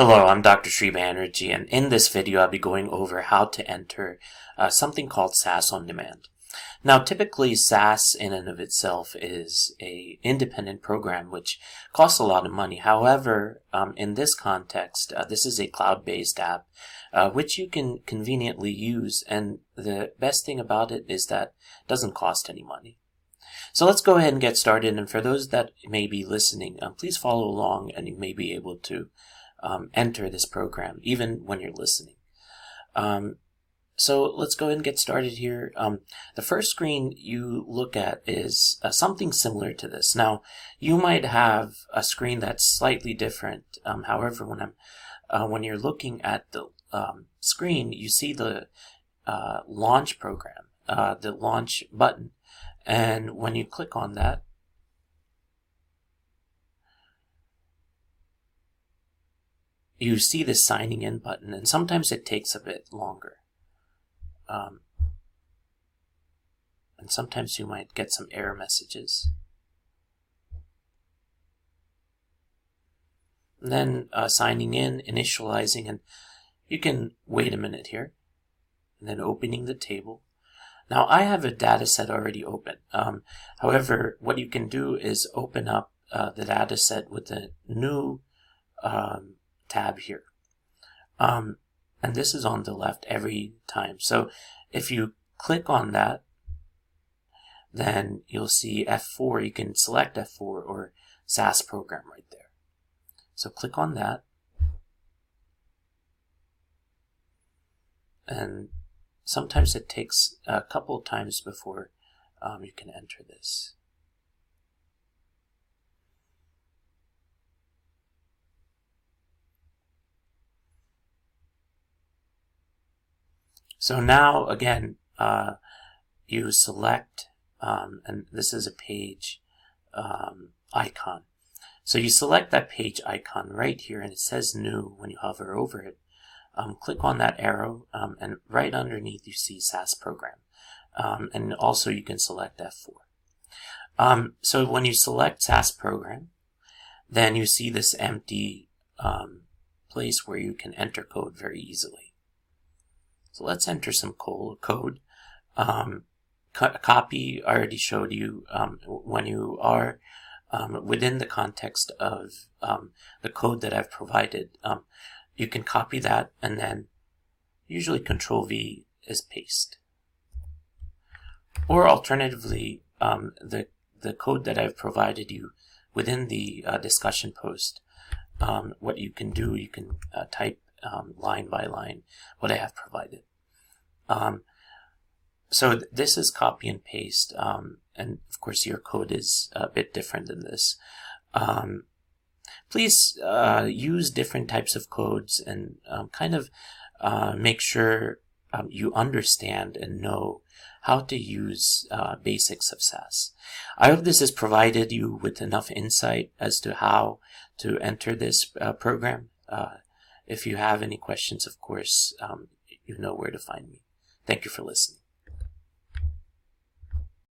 Hello, I'm Dr. Sri Banerjee, and in this video I'll be going over how to enter uh, something called SAS on Demand. Now, typically SAS in and of itself is a independent program which costs a lot of money. However, um, in this context, uh, this is a cloud-based app uh, which you can conveniently use, and the best thing about it is that it doesn't cost any money. So let's go ahead and get started. And for those that may be listening, um, please follow along, and you may be able to um, enter this program, even when you're listening. Um, so let's go ahead and get started here. Um, the first screen you look at is uh, something similar to this. Now, you might have a screen that's slightly different. Um, however, when I'm uh, when you're looking at the um, screen, you see the uh, launch program, uh, the launch button, and when you click on that, you see the signing in button, and sometimes it takes a bit longer. Um, and sometimes you might get some error messages. And then uh, signing in, initializing, and you can wait a minute here, and then opening the table. Now I have a data set already open. Um, however, what you can do is open up uh, the data set with a new um, tab here. Um, and this is on the left every time. So if you click on that, then you'll see F4. You can select F4 or SAS program right there. So click on that. And sometimes it takes a couple times before um, you can enter this. So now, again, uh, you select, um, and this is a page um, icon. So you select that page icon right here, and it says new when you hover over it. Um, click on that arrow, um, and right underneath you see SAS program. Um, and also you can select F4. Um, so when you select SAS program, then you see this empty place where you can enter code very easily. So let's enter some code. Um, copy, I already showed you um, when you are um, within the context of um, the code that I've provided. Um, you can copy that and then usually Control V is paste. Or alternatively, um, the, the code that I've provided you within the uh, discussion post, what you can do, you can uh, type um, line by line what I have provided. Um, so th this is copy and paste, um, and of course your code is a bit different than this. Um, please uh, use different types of codes and um, kind of uh, make sure um, you understand and know how to use uh, basics of SAS. I hope this has provided you with enough insight as to how to enter this uh, program. If you have any questions, of course, um, you know where to find me. Thank you for listening.